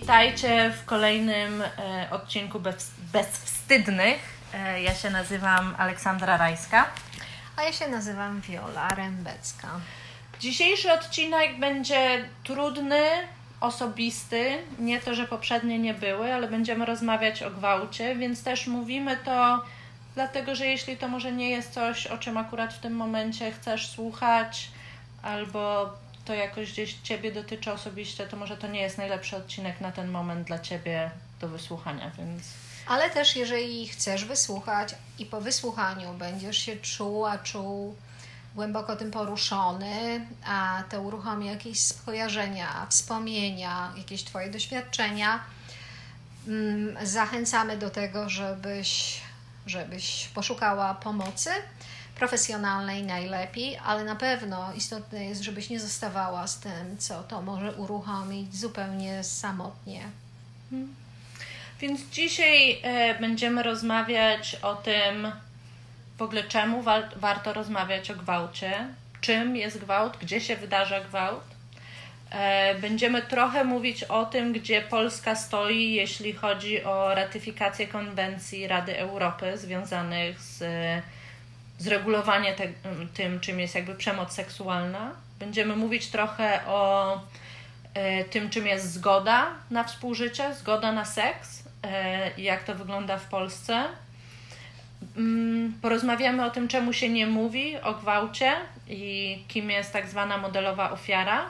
witajcie w kolejnym e, odcinku bez, Bezwstydnych. E, ja się nazywam Aleksandra Rajska. A ja się nazywam Wiola Rębecka. Dzisiejszy odcinek będzie trudny, osobisty. Nie to, że poprzednie nie były, ale będziemy rozmawiać o gwałcie, więc też mówimy to dlatego, że jeśli to może nie jest coś, o czym akurat w tym momencie chcesz słuchać, albo to jakoś gdzieś Ciebie dotyczy osobiście, to może to nie jest najlepszy odcinek na ten moment dla Ciebie do wysłuchania, więc... Ale też jeżeli chcesz wysłuchać i po wysłuchaniu będziesz się czuła, czuł głęboko tym poruszony, a to uruchomi jakieś skojarzenia, wspomnienia, jakieś Twoje doświadczenia, mm, zachęcamy do tego, żebyś, żebyś poszukała pomocy profesjonalnej najlepiej, ale na pewno istotne jest, żebyś nie zostawała z tym, co to może uruchomić zupełnie samotnie. Hmm. Więc dzisiaj e, będziemy rozmawiać o tym, w ogóle czemu wa- warto rozmawiać o gwałcie, czym jest gwałt, gdzie się wydarza gwałt. E, będziemy trochę mówić o tym, gdzie Polska stoi, jeśli chodzi o ratyfikację konwencji Rady Europy związanych z zregulowanie te, tym, czym jest jakby przemoc seksualna. Będziemy mówić trochę o e, tym, czym jest zgoda na współżycie, zgoda na seks e, i jak to wygląda w Polsce. Mm, porozmawiamy o tym, czemu się nie mówi o gwałcie i kim jest tak zwana modelowa ofiara.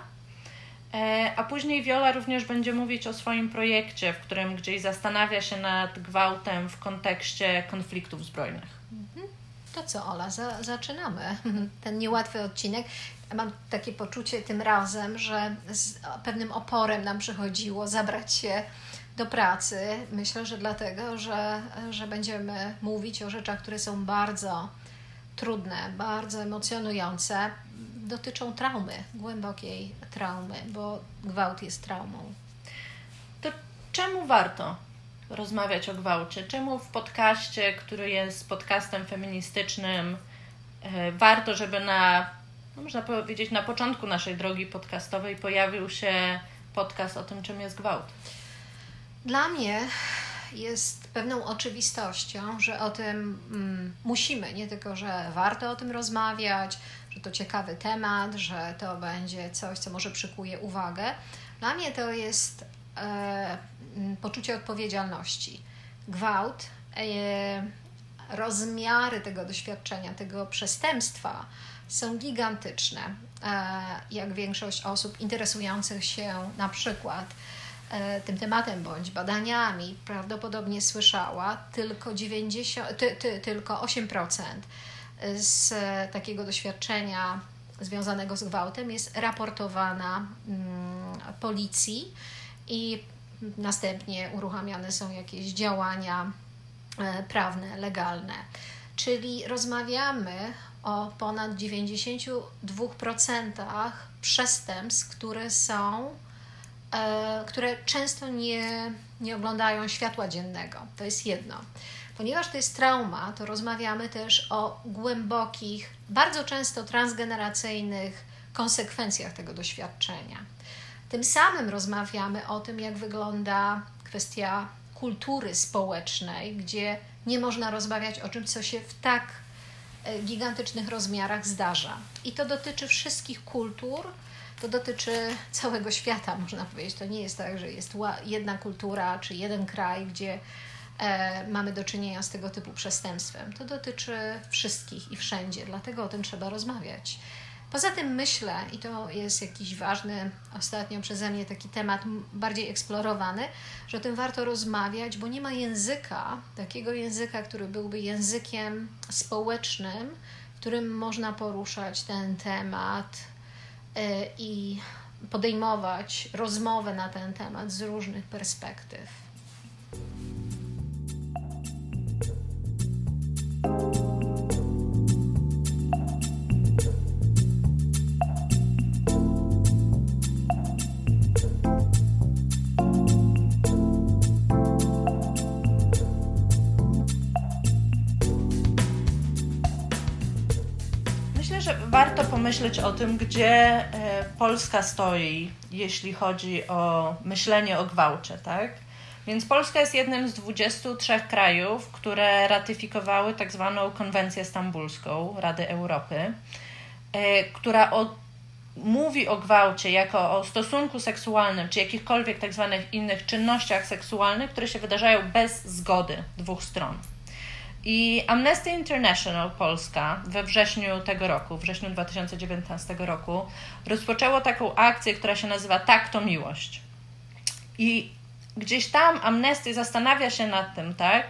E, a później Viola również będzie mówić o swoim projekcie, w którym gdzieś zastanawia się nad gwałtem w kontekście konfliktów zbrojnych. To co, Ola, za, zaczynamy ten niełatwy odcinek. Mam takie poczucie tym razem, że z pewnym oporem nam przychodziło zabrać się do pracy. Myślę, że dlatego, że, że będziemy mówić o rzeczach, które są bardzo trudne, bardzo emocjonujące, dotyczą traumy, głębokiej traumy, bo gwałt jest traumą. To czemu warto rozmawiać o gwałcie? Czemu w podcaście, który jest podcastem feministycznym, e, warto, żeby na, no można powiedzieć, na początku naszej drogi podcastowej pojawił się podcast o tym, czym jest gwałt? Dla mnie jest pewną oczywistością, że o tym mm, musimy, nie tylko, że warto o tym rozmawiać, że to ciekawy temat, że to będzie coś, co może przykuje uwagę. Dla mnie to jest e, poczucie odpowiedzialności. Gwałt, e, rozmiary tego doświadczenia, tego przestępstwa są gigantyczne. E, jak większość osób interesujących się na przykład e, tym tematem bądź badaniami prawdopodobnie słyszała, tylko, 90, ty, ty, tylko 8% z takiego doświadczenia związanego z gwałtem jest raportowana mm, policji i następnie uruchamiane są jakieś działania e, prawne, legalne. Czyli rozmawiamy o ponad 92% przestępstw, które są, e, które często nie, nie oglądają światła dziennego. To jest jedno. Ponieważ to jest trauma, to rozmawiamy też o głębokich, bardzo często transgeneracyjnych konsekwencjach tego doświadczenia. Tym samym rozmawiamy o tym, jak wygląda kwestia kultury społecznej, gdzie nie można rozmawiać o czymś, co się w tak e, gigantycznych rozmiarach zdarza. I to dotyczy wszystkich kultur, to dotyczy całego świata, można powiedzieć. To nie jest tak, że jest jedna kultura czy jeden kraj, gdzie e, mamy do czynienia z tego typu przestępstwem. To dotyczy wszystkich i wszędzie, dlatego o tym trzeba rozmawiać. Poza tym myślę, i to jest jakiś ważny ostatnio przeze mnie taki temat bardziej eksplorowany, że o tym warto rozmawiać, bo nie ma języka, takiego języka, który byłby językiem społecznym, którym można poruszać ten temat e, i podejmować rozmowę na ten temat z różnych perspektyw. Pomyśleć o tym, gdzie e, Polska stoi, jeśli chodzi o myślenie o gwałcie, tak? Więc Polska jest jednym z 23 krajów, które ratyfikowały tak zwaną konwencję stambulską Rady Europy, e, która od, mówi o gwałcie jako o stosunku seksualnym czy jakichkolwiek tak zwanych innych czynnościach seksualnych, które się wydarzają bez zgody dwóch stron. I Amnesty International Polska we wrześniu tego roku, wrześniu 2019 roku, rozpoczęło taką akcję, która się nazywa Tak to miłość. I gdzieś tam Amnesty zastanawia się nad tym, tak,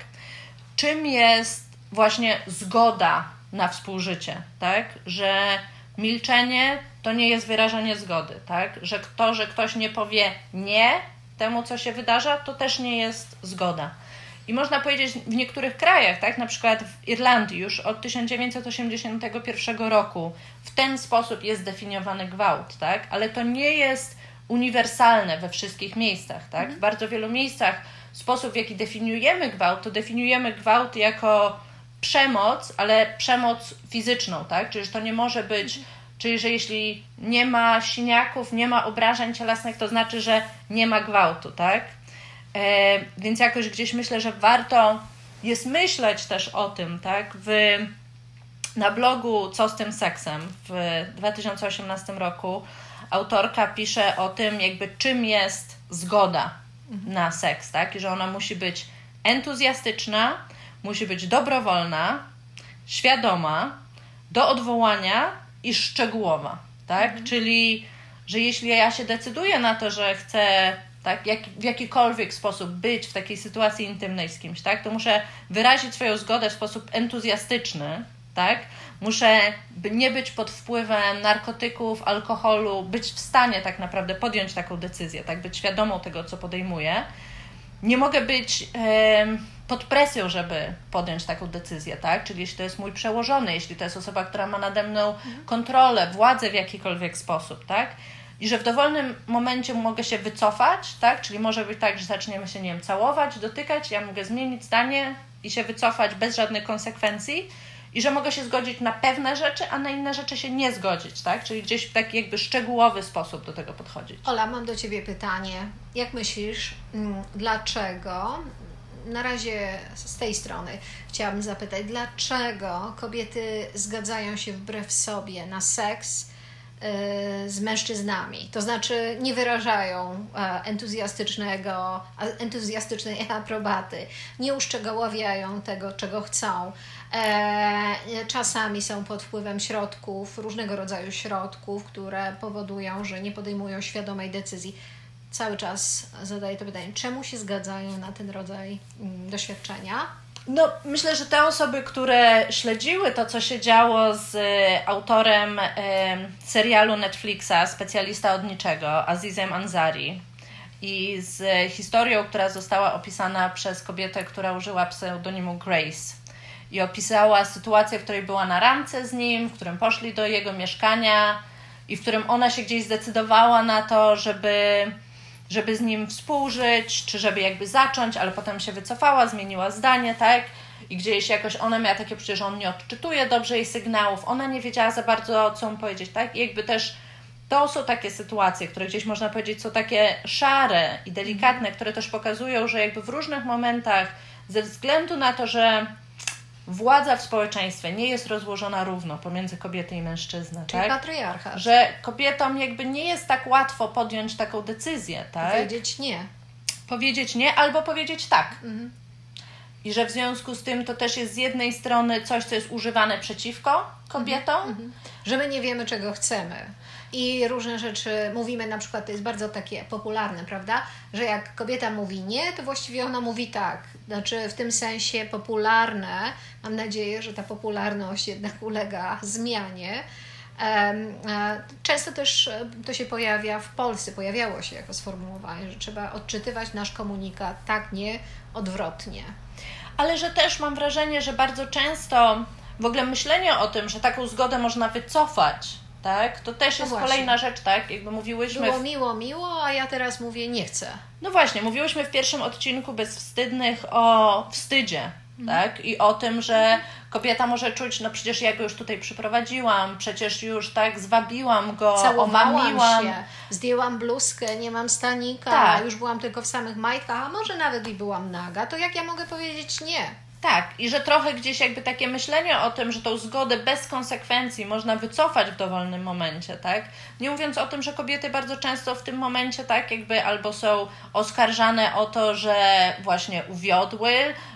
czym jest właśnie zgoda na współżycie, tak, że milczenie to nie jest wyrażanie zgody, tak, że to, że ktoś nie powie nie temu, co się wydarza, to też nie jest zgoda. I można powiedzieć w niektórych krajach, tak, na przykład w Irlandii już od 1981 roku w ten sposób jest definiowany gwałt, tak, ale to nie jest uniwersalne we wszystkich miejscach, tak. W bardzo wielu miejscach sposób, w jaki definiujemy gwałt, to definiujemy gwałt jako przemoc, ale przemoc fizyczną, tak, czyli że to nie może być Czyli, że jeśli nie ma siniaków, nie ma obrażeń cielesnych, to znaczy, że nie ma gwałtu, tak? E, więc jakoś gdzieś myślę, że warto jest myśleć też o tym, tak? W, na blogu Co z tym seksem w 2018 roku autorka pisze o tym, jakby czym jest zgoda na seks, tak? I że ona musi być entuzjastyczna, musi być dobrowolna, świadoma, do odwołania i szczegółowa, tak? Mhm. Czyli, że jeśli ja się decyduję na to, że chcę tak, jak, w jakikolwiek sposób być w takiej sytuacji intymnej z kimś, tak, to muszę wyrazić swoją zgodę w sposób entuzjastyczny, tak? Muszę nie być pod wpływem narkotyków, alkoholu, być w stanie tak naprawdę podjąć taką decyzję, tak? Być świadomą tego, co podejmuję. Nie mogę być pod presją, żeby podjąć taką decyzję, tak? Czyli jeśli to jest mój przełożony, jeśli to jest osoba, która ma nade mną mhm. kontrolę, władzę w jakikolwiek sposób, tak? I że w dowolnym momencie mogę się wycofać, tak? Czyli może być tak, że zaczniemy się, nie wiem, całować, dotykać, ja mogę zmienić zdanie i się wycofać bez żadnych konsekwencji i że mogę się zgodzić na pewne rzeczy, a na inne rzeczy się nie zgodzić, tak? Czyli gdzieś w taki jakby szczegółowy sposób do tego podchodzić. Ola, mam do Ciebie pytanie. Jak myślisz, mm, dlaczego na razie z tej strony chciałabym zapytać, dlaczego kobiety zgadzają się wbrew sobie na seks z mężczyznami? To znaczy nie wyrażają e, entuzjastycznego, entuzjastycznej aprobaty, nie uszczegóławiają tego, czego chcą. E, czasami są pod wpływem środków, różnego rodzaju środków, które powodują, że nie podejmują świadomej decyzji cały czas zadaję to pytanie, czemu się zgadzają na ten rodzaj mm, doświadczenia? No, myślę, że te osoby, które śledziły to, co się działo z e, autorem e, serialu Netflixa, specjalista od niczego, Azizem Ansari, i z historią, która została opisana przez kobietę, która użyła pseudonimu Grace. I opisała sytuację, w której była na randce z nim, w którym poszli do jego mieszkania i w którym ona się gdzieś zdecydowała na to, żeby żeby z nim współżyć, czy żeby jakby zacząć, ale potem się wycofała, zmieniła zdanie, tak? I gdzieś jakoś ona miała takie poczucie, że on nie odczytuje dobrze jej sygnałów, ona nie wiedziała za bardzo, co mu powiedzieć, tak? I jakby też to są takie sytuacje, które gdzieś można powiedzieć są takie szare i delikatne, które też pokazują, że jakby w różnych momentach, ze względu na to, że władza w społeczeństwie nie jest rozłożona równo pomiędzy kobiety i mężczyznę. Czyli tak? patriarchat. Że kobietom jakby nie jest tak łatwo podjąć taką decyzję, tak? Powiedzieć nie. Powiedzieć nie albo powiedzieć tak. Mhm. I że w związku z tym to też jest z jednej strony coś, co jest używane przeciwko kobietom. Mhm. Że my nie wiemy, czego chcemy i różne rzeczy mówimy, na przykład to jest bardzo takie popularne, prawda? Że jak kobieta mówi nie, to właściwie ona mówi tak. Znaczy w tym sensie popularne, mam nadzieję, że ta popularność jednak ulega zmianie. E, często też e, to się pojawia w Polsce, pojawiało się jako sformułowanie, że trzeba odczytywać nasz komunikat tak, nie odwrotnie. Ale że też mam wrażenie, że bardzo często w ogóle myślenie o tym, że taką zgodę można wycofać, tak? To też no jest właśnie. kolejna rzecz, tak? Jakby mówiłyśmy. Było miło, miło, a ja teraz mówię nie chcę. No właśnie, mówiłyśmy w pierwszym odcinku bezwstydnych o wstydzie, tak? I o tym, że kobieta może czuć, no przecież ja go już tutaj przyprowadziłam, przecież już tak zwabiłam go, Całowałam omamiłam. się, zdjęłam bluzkę, nie mam stanika, Tak. już byłam tylko w samych majtkach, a może nawet i byłam naga, to jak ja mogę powiedzieć nie? Tak, i że trochę gdzieś jakby takie myślenie o tym, że tą zgodę bez konsekwencji można wycofać w dowolnym momencie, tak? Nie mówiąc o tym, że kobiety bardzo często w tym momencie tak jakby albo są oskarżane o to, że właśnie uwiodły,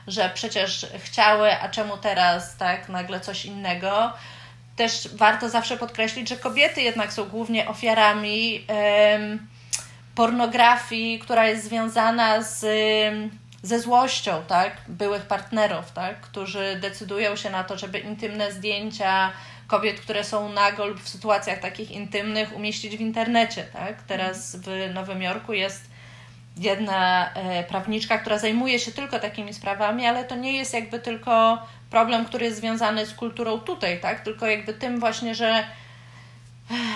że przecież chciały, a czemu teraz tak nagle coś innego. Też warto zawsze podkreślić, że kobiety jednak są głównie ofiarami em, pornografii, która jest związana z, ze złością, tak? Byłych partnerów, tak? Którzy decydują się na to, żeby intymne zdjęcia kobiet, które są nago lub w sytuacjach takich intymnych umieścić w internecie, tak? Teraz w Nowym Jorku jest jedna e, prawniczka, która zajmuje się tylko takimi sprawami, ale to nie jest jakby tylko problem, który jest związany z kulturą tutaj, tak? Tylko jakby tym właśnie, że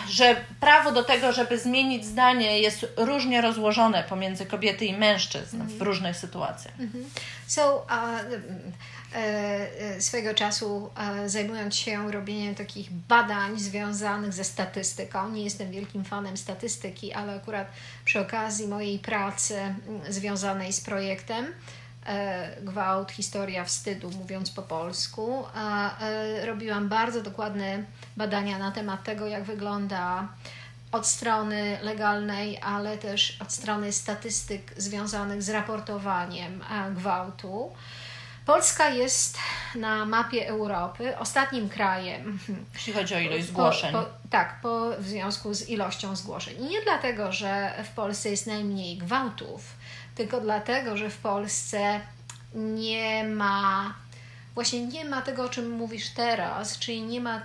że prawo do tego, żeby zmienić zdanie, jest różnie rozłożone pomiędzy kobiety i mężczyzn w różnych sytuacjach. So, uh, e, e, swego czasu e, zajmując się robieniem takich badań związanych ze statystyką, nie jestem wielkim fanem statystyki, ale akurat przy okazji mojej pracy mm, związanej z projektem e, Gwałt, historia wstydu, mówiąc po polsku, robiłam bardzo dokładne badania na temat tego, jak wygląda od strony legalnej, ale też od strony statystyk związanych z raportowaniem e, gwałtu. Polska jest na mapie Europy ostatnim krajem. Jeśli chodzi o ilość zgłoszeń. Po, po, tak, po, w związku z ilością zgłoszeń. I nie dlatego, że w Polsce jest najmniej gwałtów, tylko dlatego, że w Polsce nie ma, właśnie nie ma tego, o czym mówisz teraz, czyli nie ma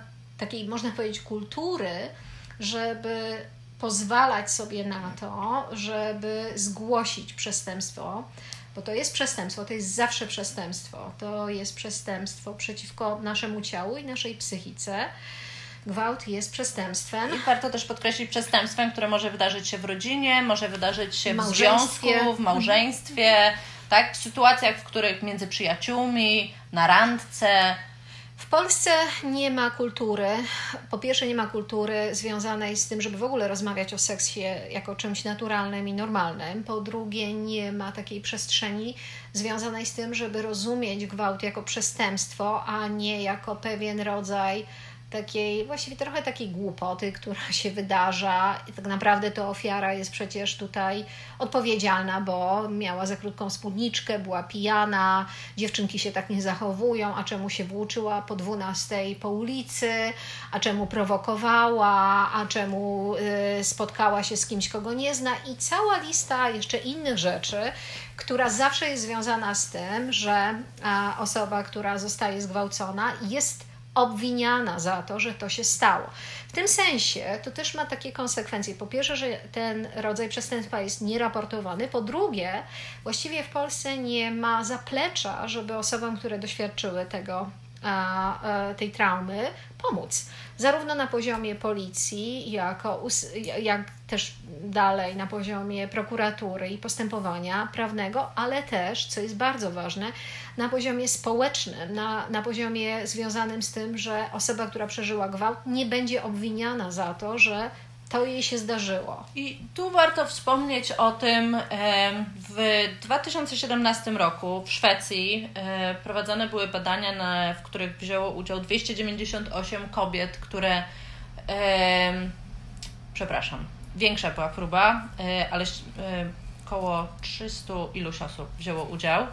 takiej, można powiedzieć, kultury, żeby pozwalać sobie na to, żeby zgłosić przestępstwo, bo to jest przestępstwo, to jest zawsze przestępstwo. To jest przestępstwo przeciwko naszemu ciału i naszej psychice. Gwałt jest przestępstwem. I warto też podkreślić przestępstwem, które może wydarzyć się w rodzinie, może wydarzyć się w związku, w małżeństwie, tak? W sytuacjach, w których między przyjaciółmi, na randce. Polsce nie ma kultury, po pierwsze nie ma kultury związanej z tym, żeby w ogóle rozmawiać o seksie jako czymś naturalnym i normalnym. Po drugie nie ma takiej przestrzeni związanej z tym, żeby rozumieć gwałt jako przestępstwo, a nie jako pewien rodzaj takiej, właściwie trochę takiej głupoty, która się wydarza. I tak naprawdę to ofiara jest przecież tutaj odpowiedzialna, bo miała za krótką spódniczkę, była pijana, dziewczynki się tak nie zachowują, a czemu się włóczyła po 12 po ulicy, a czemu prowokowała, a czemu y, spotkała się z kimś, kogo nie zna i cała lista jeszcze innych rzeczy, która zawsze jest związana z tym, że osoba, która zostaje zgwałcona, jest obwiniana za to, że to się stało. W tym sensie to też ma takie konsekwencje. Po pierwsze, że ten rodzaj przestępstwa jest nieraportowany. Po drugie, właściwie w Polsce nie ma zaplecza, żeby osobom, które doświadczyły tego, tej traumy, pomóc. Zarówno na poziomie policji, jako, jak też dalej na poziomie prokuratury i postępowania prawnego, ale też, co jest bardzo ważne, na poziomie społecznym, na, na poziomie związanym z tym, że osoba, która przeżyła gwałt, nie będzie obwiniana za to, że to jej się zdarzyło. I tu warto wspomnieć o tym, w 2017 roku w Szwecji prowadzone były badania, w których wzięło udział 298 kobiet, które, przepraszam, większa była próba, e, ale około 300 iluś osób wzięło udział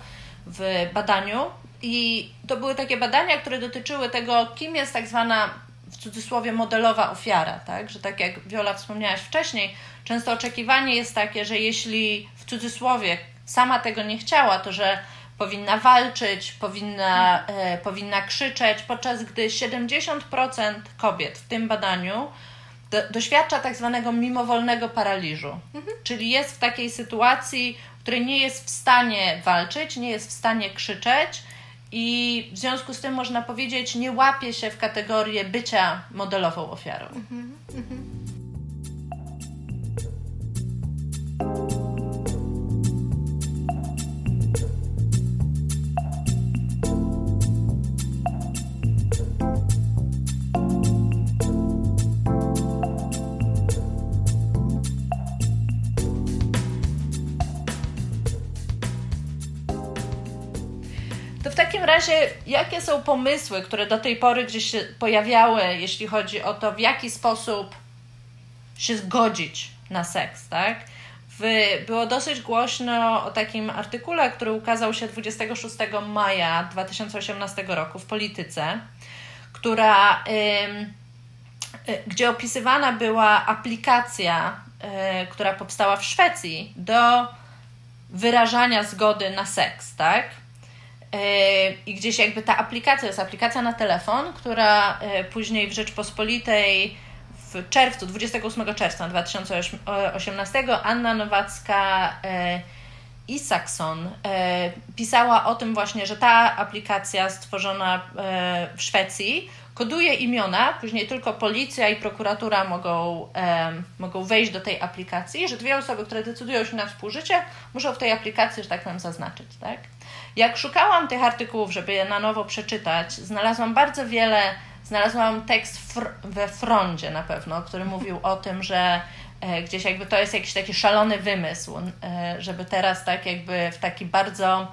w badaniu. I to były takie badania, które dotyczyły tego, kim jest tak zwana w cudzysłowie modelowa ofiara, tak? Że tak jak Wiola wspomniałaś wcześniej, często oczekiwanie jest takie, że jeśli w cudzysłowie sama tego nie chciała, to że powinna walczyć, powinna, e, powinna krzyczeć, podczas gdy 70% kobiet w tym badaniu do, doświadcza tak zwanego mimowolnego paraliżu. Czyli jest w takiej sytuacji, w której nie jest w stanie walczyć, nie jest w stanie krzyczeć i w związku z tym można powiedzieć, nie łapie się w kategorię bycia modelową ofiarą. takim razie, jakie są pomysły, które do tej pory gdzieś się pojawiały, jeśli chodzi o to, w jaki sposób się zgodzić na seks, tak? Było dosyć głośno o takim artykule, który ukazał się 26 maja 2018 roku w Polityce, która, y, gdzie opisywana była aplikacja, y, która powstała w Szwecji do wyrażania zgody na seks, tak? Y, I gdzieś jakby ta aplikacja, jest aplikacja na telefon, która y, później w Rzeczpospolitej w czerwcu, 28 czerwca 2018 Anna Nowacka y, Isakson pisała o tym właśnie, że ta aplikacja stworzona w Szwecji koduje imiona, później tylko policja i prokuratura mogą, mogą wejść do tej aplikacji, że dwie osoby, które decydują się na współżycie, muszą w tej aplikacji, że tak powiem, zaznaczyć, tak? Jak szukałam tych artykułów, żeby je na nowo przeczytać, znalazłam bardzo wiele, znalazłam tekst fr we frondzie na pewno, który mówił o tym, że e, gdzieś jakby to jest jakiś taki szalony wymysł, e, żeby teraz tak jakby w taki bardzo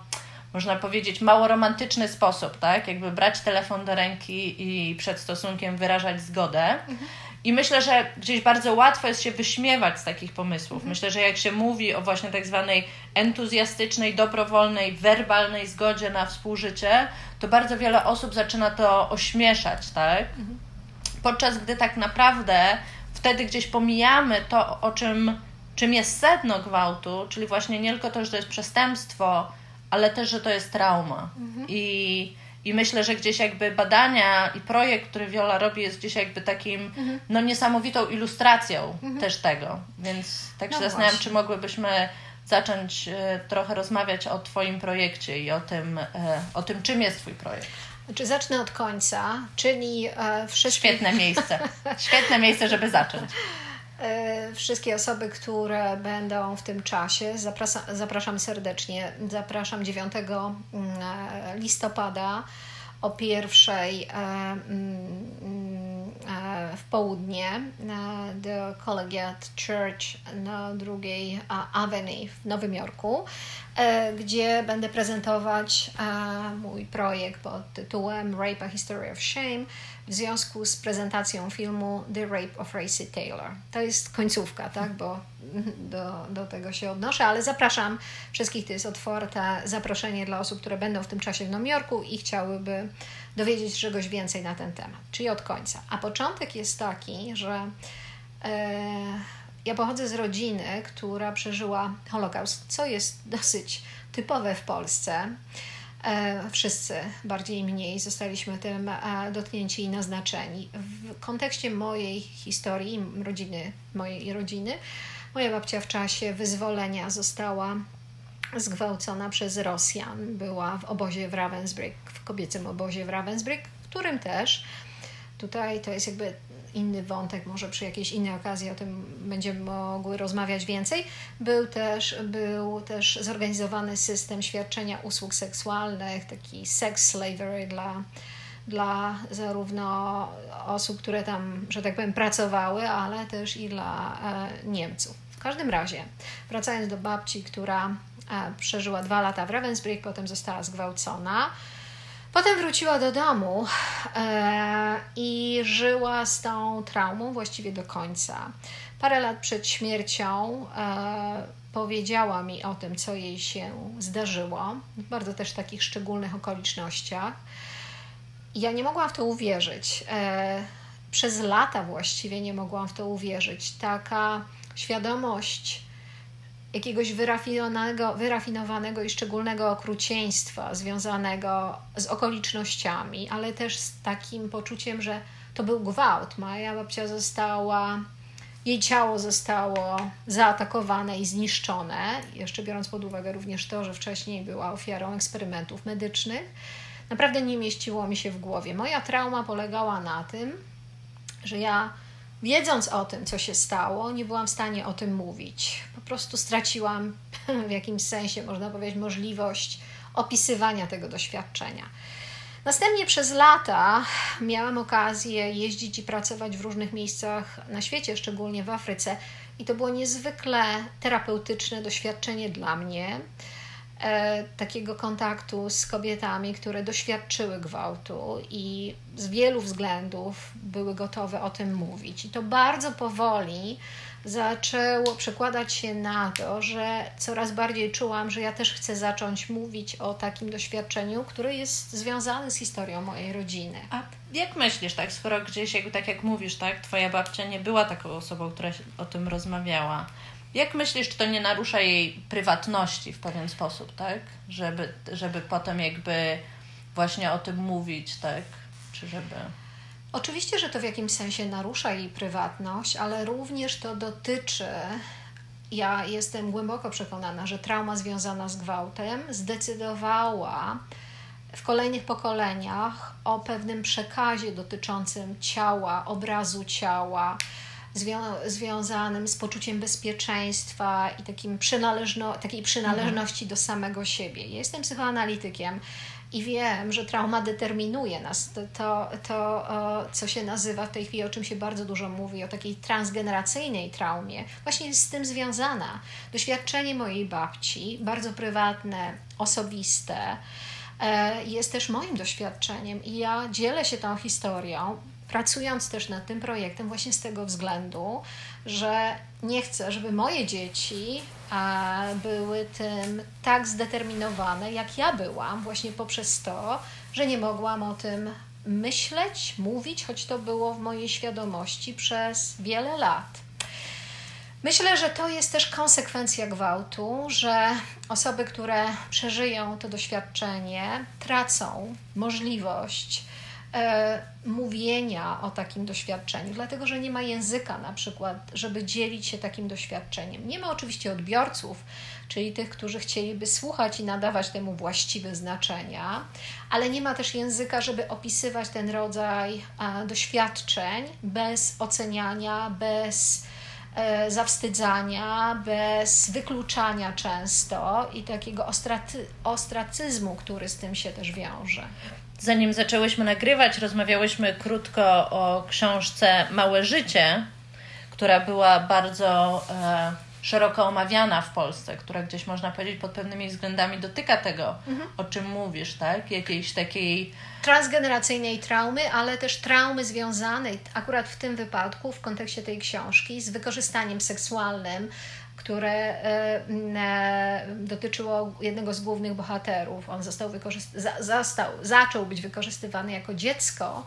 można powiedzieć, mało romantyczny sposób, tak? Jakby brać telefon do ręki i przed stosunkiem wyrażać zgodę. Mhm. I myślę, że gdzieś bardzo łatwo jest się wyśmiewać z takich pomysłów. Mhm. Myślę, że jak się mówi o właśnie tak zwanej entuzjastycznej, dobrowolnej, werbalnej zgodzie na współżycie, to bardzo wiele osób zaczyna to ośmieszać, tak? Mhm. Podczas gdy tak naprawdę wtedy gdzieś pomijamy to, o czym, czym jest sedno gwałtu, czyli właśnie nie tylko to, że to jest przestępstwo, ale też, że to jest trauma. Mhm. I, I myślę, że gdzieś jakby badania i projekt, który Viola robi, jest gdzieś jakby takim mhm. no, niesamowitą ilustracją mhm. też tego. Więc tak się no zastanawiam, czy mogłybyśmy zacząć e, trochę rozmawiać o Twoim projekcie i o tym, e, o tym czym jest Twój projekt. Znaczy zacznę od końca, czyli e, wszystkie... Świetne miejsce. Świetne miejsce, żeby zacząć. E, wszystkie osoby, które będą w tym czasie, zapraszam, zapraszam serdecznie. Zapraszam 9 mm, e, listopada o pierwszej e, mm, w południe do Collegiate Church na drugiej Avenue w Nowym Jorku, gdzie będę prezentować mój projekt pod tytułem Rape a History of Shame w związku z prezentacją filmu The Rape of Racy Taylor. To jest końcówka, tak, bo do, do tego się odnoszę, ale zapraszam wszystkich, to jest otwarte zaproszenie dla osób, które będą w tym czasie w Nowym Jorku i chciałyby dowiedzieć się czegoś więcej na ten temat, czyli od końca. A początek jest taki, że e, ja pochodzę z rodziny, która przeżyła Holokaust, co jest dosyć typowe w Polsce. E, wszyscy bardziej i mniej zostaliśmy tym e, dotknięci i naznaczeni. W kontekście mojej historii, rodziny, mojej rodziny, moja babcia w czasie wyzwolenia została zgwałcona przez Rosjan. Była w obozie w Ravensbrück, w kobiecym obozie w Ravensbrück, w którym też tutaj to jest jakby inny wątek, może przy jakiejś innej okazji o tym będziemy mogły rozmawiać więcej. Był też, był też zorganizowany system świadczenia usług seksualnych, taki sex slavery dla, dla zarówno osób, które tam, że tak powiem, pracowały, ale też i dla e, Niemców. W każdym razie, wracając do babci, która e, przeżyła dwa lata w Ravensbrück, potem została zgwałcona. Potem wróciła do domu e, i żyła z tą traumą właściwie do końca. Parę lat przed śmiercią e, powiedziała mi o tym, co jej się zdarzyło, w bardzo też takich szczególnych okolicznościach. Ja nie mogłam w to uwierzyć. E, przez lata właściwie nie mogłam w to uwierzyć. Taka świadomość jakiegoś wyrafinowanego, wyrafinowanego i szczególnego okrucieństwa związanego z okolicznościami, ale też z takim poczuciem, że to był gwałt. Moja babcia została, jej ciało zostało zaatakowane i zniszczone, jeszcze biorąc pod uwagę również to, że wcześniej była ofiarą eksperymentów medycznych. Naprawdę nie mieściło mi się w głowie. Moja trauma polegała na tym, że ja wiedząc o tym, co się stało, nie byłam w stanie o tym mówić. Po prostu straciłam w jakimś sensie, można powiedzieć, możliwość opisywania tego doświadczenia. Następnie przez lata miałam okazję jeździć i pracować w różnych miejscach na świecie, szczególnie w Afryce, i to było niezwykle terapeutyczne doświadczenie dla mnie. E, takiego kontaktu z kobietami, które doświadczyły gwałtu i z wielu względów były gotowe o tym mówić. I to bardzo powoli zaczęło przekładać się na to, że coraz bardziej czułam, że ja też chcę zacząć mówić o takim doświadczeniu, które jest związane z historią mojej rodziny. A jak myślisz, tak, skoro gdzieś, jakby, tak jak mówisz, tak, twoja babcia nie była taką osobą, która o tym rozmawiała, jak myślisz, czy to nie narusza jej prywatności w pewien sposób, tak? Żeby, żeby potem jakby właśnie o tym mówić, tak? Czy żeby... Oczywiście, że to w jakimś sensie narusza jej prywatność, ale również to dotyczy. Ja jestem głęboko przekonana, że trauma związana z gwałtem zdecydowała w kolejnych pokoleniach o pewnym przekazie dotyczącym ciała, obrazu ciała, zwią- związanym z poczuciem bezpieczeństwa i takim przynależno- takiej przynależności mhm. do samego siebie. jestem psychoanalitykiem i wiem, że trauma determinuje nas. To, to, to, co się nazywa w tej chwili, o czym się bardzo dużo mówi, o takiej transgeneracyjnej traumie, właśnie jest z tym związana. Doświadczenie mojej babci, bardzo prywatne, osobiste, e, jest też moim doświadczeniem i ja dzielę się tą historią, pracując też nad tym projektem właśnie z tego względu, że nie chcę, żeby moje dzieci były tym tak zdeterminowane, jak ja byłam, właśnie poprzez to, że nie mogłam o tym myśleć, mówić, choć to było w mojej świadomości przez wiele lat. Myślę, że to jest też konsekwencja gwałtu, że osoby, które przeżyją to doświadczenie, tracą możliwość e, mówienia o takim doświadczeniu, dlatego że nie ma języka na przykład, żeby dzielić się takim doświadczeniem. Nie ma oczywiście odbiorców, czyli tych, którzy chcieliby słuchać i nadawać temu właściwe znaczenia, ale nie ma też języka, żeby opisywać ten rodzaj e, doświadczeń bez oceniania, bez e, zawstydzania, bez wykluczania często i takiego ostraty, ostracyzmu, który z tym się też wiąże zanim zaczęłyśmy nagrywać, rozmawiałyśmy krótko o książce Małe Życie, która była bardzo e, szeroko omawiana w Polsce, która gdzieś można powiedzieć pod pewnymi względami dotyka tego, mhm. o czym mówisz, tak? Jakiejś takiej transgeneracyjnej traumy, ale też traumy związanej akurat w tym wypadku, w kontekście tej książki, z wykorzystaniem seksualnym, które e, e, dotyczyło jednego z głównych bohaterów. On został zaczął być wykorzystywany jako dziecko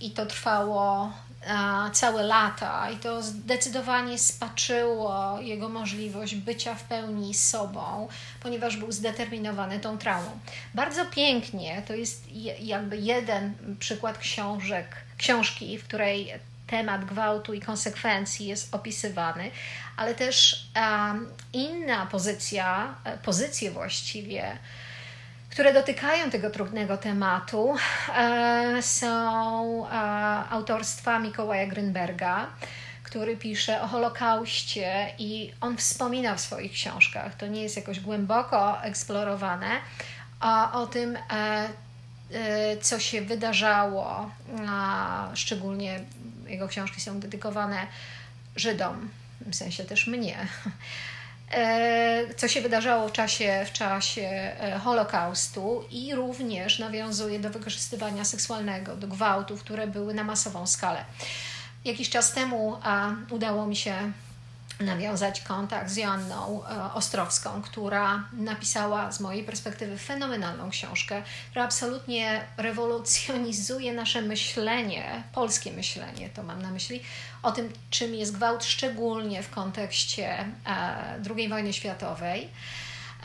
i to trwało całe lata i to zdecydowanie spaczyło jego możliwość bycia w pełni sobą, ponieważ był zdeterminowany tą traumą. Bardzo pięknie, to jest jakby jeden przykład książek, książki, w której temat gwałtu i konsekwencji jest opisywany, ale też inna pozycja, e, pozycje właściwie, które dotykają tego trudnego tematu, e, są e, autorstwa Mikołaja Grünberga, który pisze o Holokauście i on wspomina w swoich książkach, to nie jest jakoś głęboko eksplorowane, a o tym, co się wydarzało, szczególnie jego książki są dedykowane Żydom, w sensie też mnie. E, co się wydarzało w czasie, w czasie e, Holokaustu i również nawiązuje do wykorzystywania seksualnego, do gwałtów, które były na masową skalę. Jakiś czas temu a, udało mi się nawiązać kontakt z Joanną e, Ostrowską, która napisała z mojej perspektywy fenomenalną książkę, która absolutnie rewolucjonizuje nasze myślenie, polskie myślenie, to mam na myśli, o tym, czym jest gwałt, szczególnie w kontekście e, II wojny światowej.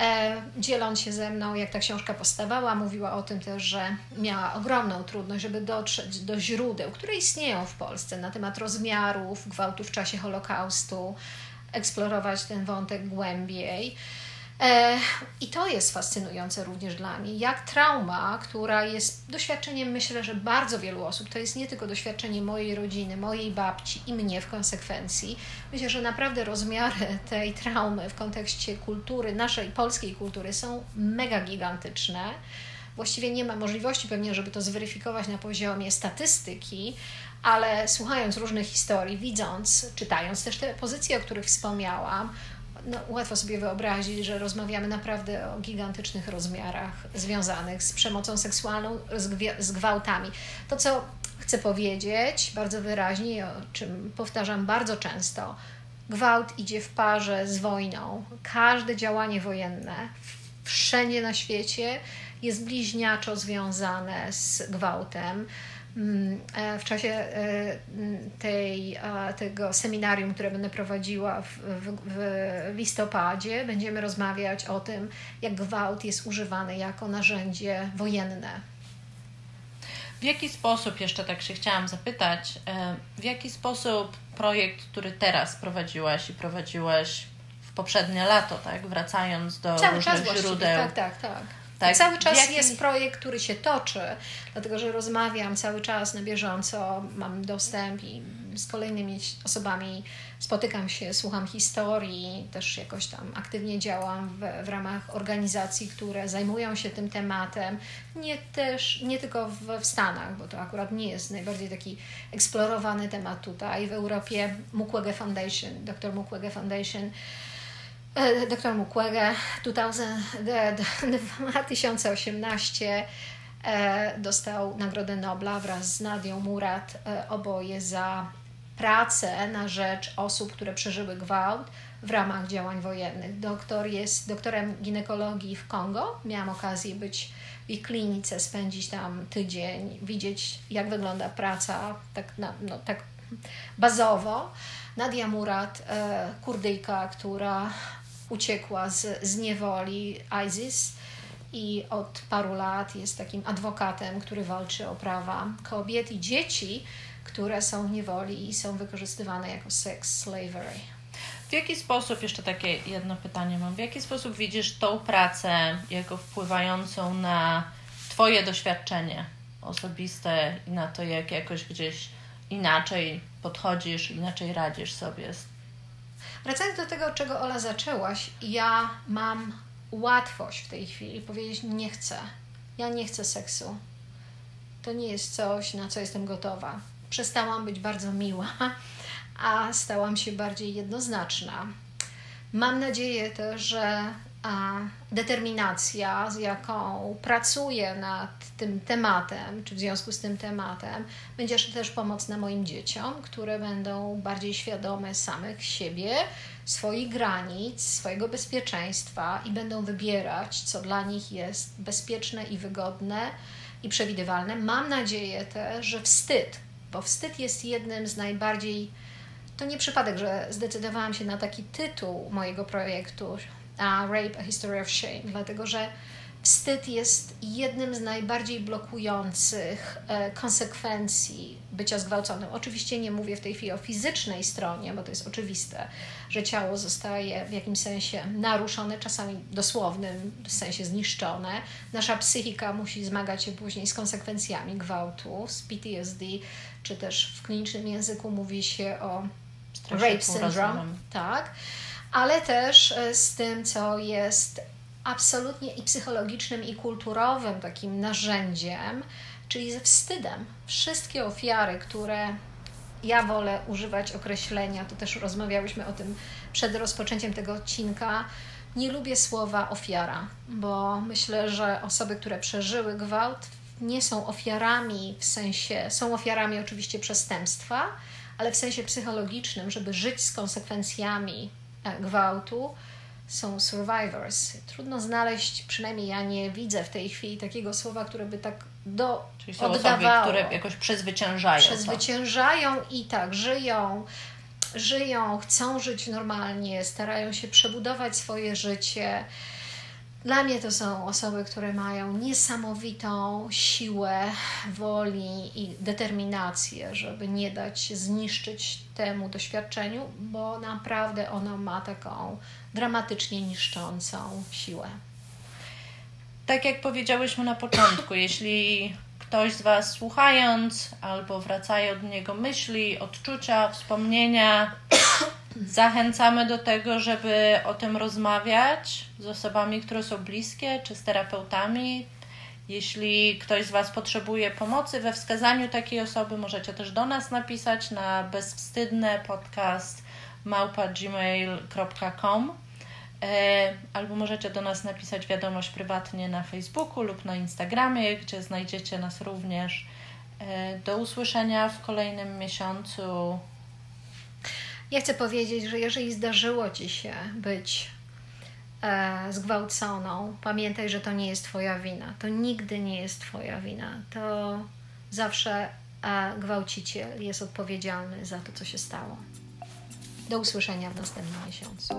E, dzieląc się ze mną, jak ta książka powstawała, mówiła o tym też, że miała ogromną trudność, żeby dotrzeć do źródeł, które istnieją w Polsce na temat rozmiarów gwałtu w czasie Holokaustu, eksplorować ten wątek głębiej. E, I to jest fascynujące również dla mnie, jak trauma, która jest doświadczeniem, myślę, że bardzo wielu osób, to jest nie tylko doświadczenie mojej rodziny, mojej babci i mnie w konsekwencji. Myślę, że naprawdę rozmiary tej traumy w kontekście kultury, naszej polskiej kultury są mega gigantyczne. Właściwie nie ma możliwości pewnie, żeby to zweryfikować na poziomie statystyki, ale słuchając różnych historii, widząc, czytając też te pozycje, o których wspomniałam, no, łatwo sobie wyobrazić, że rozmawiamy naprawdę o gigantycznych rozmiarach związanych z przemocą seksualną, z, z gwałtami. To, co chcę powiedzieć bardzo wyraźnie, o czym powtarzam bardzo często, gwałt idzie w parze z wojną. Każde działanie wojenne wszędzie na świecie jest bliźniaczo związane z gwałtem. Mm, e, w czasie e, tej, tego seminarium, które będę prowadziła w, w, w, listopadzie, będziemy rozmawiać o tym, jak gwałt jest używany jako narzędzie wojenne. W jaki sposób, jeszcze tak się chciałam zapytać, e, w jaki sposób projekt, który teraz prowadziłaś i prowadziłeś w poprzednie lato, tak, wracając do Cały różnych czas źródeł, tak, tak, tak tak? Cały czas jaki... jest projekt, który się toczy, dlatego że rozmawiam cały czas na bieżąco, mam dostęp i z kolejnymi osobami spotykam się, słucham historii, też jakoś tam aktywnie działam w, w ramach organizacji, które zajmują się tym tematem. Nie, też, nie tylko w, w Stanach, bo to akurat nie jest najbardziej taki eksplorowany temat tutaj. W Europie Mukwege Foundation, dr Mukwege Foundation dr Mukwege 2018 e, dostał Nagrodę Nobla wraz z Nadią Murat, e, oboje za pracę na rzecz osób, które przeżyły gwałt w ramach działań wojennych. Doktor jest doktorem ginekologii w Kongo. Miałam okazję być w ich klinice, spędzić tam tydzień, widzieć jak wygląda praca tak, na, no, tak bazowo. Nadia Murat, Kurdyjka, która uciekła z, z niewoli ISIS i od paru lat jest takim adwokatem, który walczy o prawa kobiet i dzieci, które są w niewoli i są wykorzystywane jako sex slavery. W jaki sposób, jeszcze takie jedno pytanie mam, w jaki sposób widzisz tą pracę jako wpływającą na Twoje doświadczenie osobiste i na to, jak jakoś gdzieś inaczej podchodzisz, inaczej radzisz sobie z Wracając do tego, czego Ola zaczęłaś, ja mam łatwość w tej chwili powiedzieć: Nie chcę. Ja nie chcę seksu. To nie jest coś, na co jestem gotowa. Przestałam być bardzo miła, a stałam się bardziej jednoznaczna. Mam nadzieję też, że determinacja, z jaką pracuję nad tym tematem, czy w związku z tym tematem, będzie też pomocna moim dzieciom, które będą bardziej świadome samych siebie, swoich granic, swojego bezpieczeństwa i będą wybierać, co dla nich jest bezpieczne i wygodne i przewidywalne. Mam nadzieję też, że wstyd, bo wstyd jest jednym z najbardziej. To nie przypadek, że zdecydowałam się na taki tytuł mojego projektu Rape, A History of Shame, dlatego że wstyd jest jednym z najbardziej blokujących e, konsekwencji bycia zgwałconym. Oczywiście nie mówię w tej chwili o fizycznej stronie, bo to jest oczywiste, że ciało zostaje w jakimś sensie naruszone, czasami dosłownym sensie zniszczone. Nasza psychika musi zmagać się później z konsekwencjami gwałtu, z PTSD, czy też w klinicznym języku mówi się o rape syndrome. Tak ale też e, z tym, co jest absolutnie i psychologicznym, i kulturowym takim narzędziem, czyli ze wstydem. Wszystkie ofiary, które ja wolę używać określenia, to też rozmawiałyśmy o tym przed rozpoczęciem tego odcinka. Nie lubię słowa ofiara, bo myślę, że osoby, które przeżyły gwałt, nie są ofiarami w sensie, są ofiarami oczywiście przestępstwa, ale w sensie psychologicznym, żeby żyć z konsekwencjami gwałtu są survivors. Trudno znaleźć, przynajmniej ja nie widzę w tej chwili takiego słowa, które by tak do Czyli są oddawało. osoby, które jakoś przezwyciężają. Przezwyciężają to. i tak, żyją, żyją, chcą żyć normalnie, starają się przebudować swoje życie dla mnie to są osoby, które mają niesamowitą siłę woli i determinację, żeby nie dać się zniszczyć temu doświadczeniu, bo naprawdę ono ma taką dramatycznie niszczącą siłę. Tak jak powiedziałyśmy na początku, jeśli ktoś z Was słuchając albo wracają od niego myśli, odczucia, wspomnienia, Zachęcamy do tego, żeby o tym rozmawiać z osobami, które są bliskie, czy z terapeutami. Jeśli ktoś z Was potrzebuje pomocy we wskazaniu takiej osoby, możecie też do nas napisać na bezwstydne podcast małpa.gmail.com E, albo możecie do nas napisać wiadomość prywatnie na Facebooku lub na Instagramie, gdzie znajdziecie nas również. E, do usłyszenia w kolejnym miesiącu. Ja chcę powiedzieć, że jeżeli zdarzyło Ci się być e, zgwałconą, pamiętaj, że to nie jest Twoja wina. To nigdy nie jest Twoja wina. To zawsze e, gwałciciel jest odpowiedzialny za to, co się stało. Do usłyszenia w następnym miesiącu.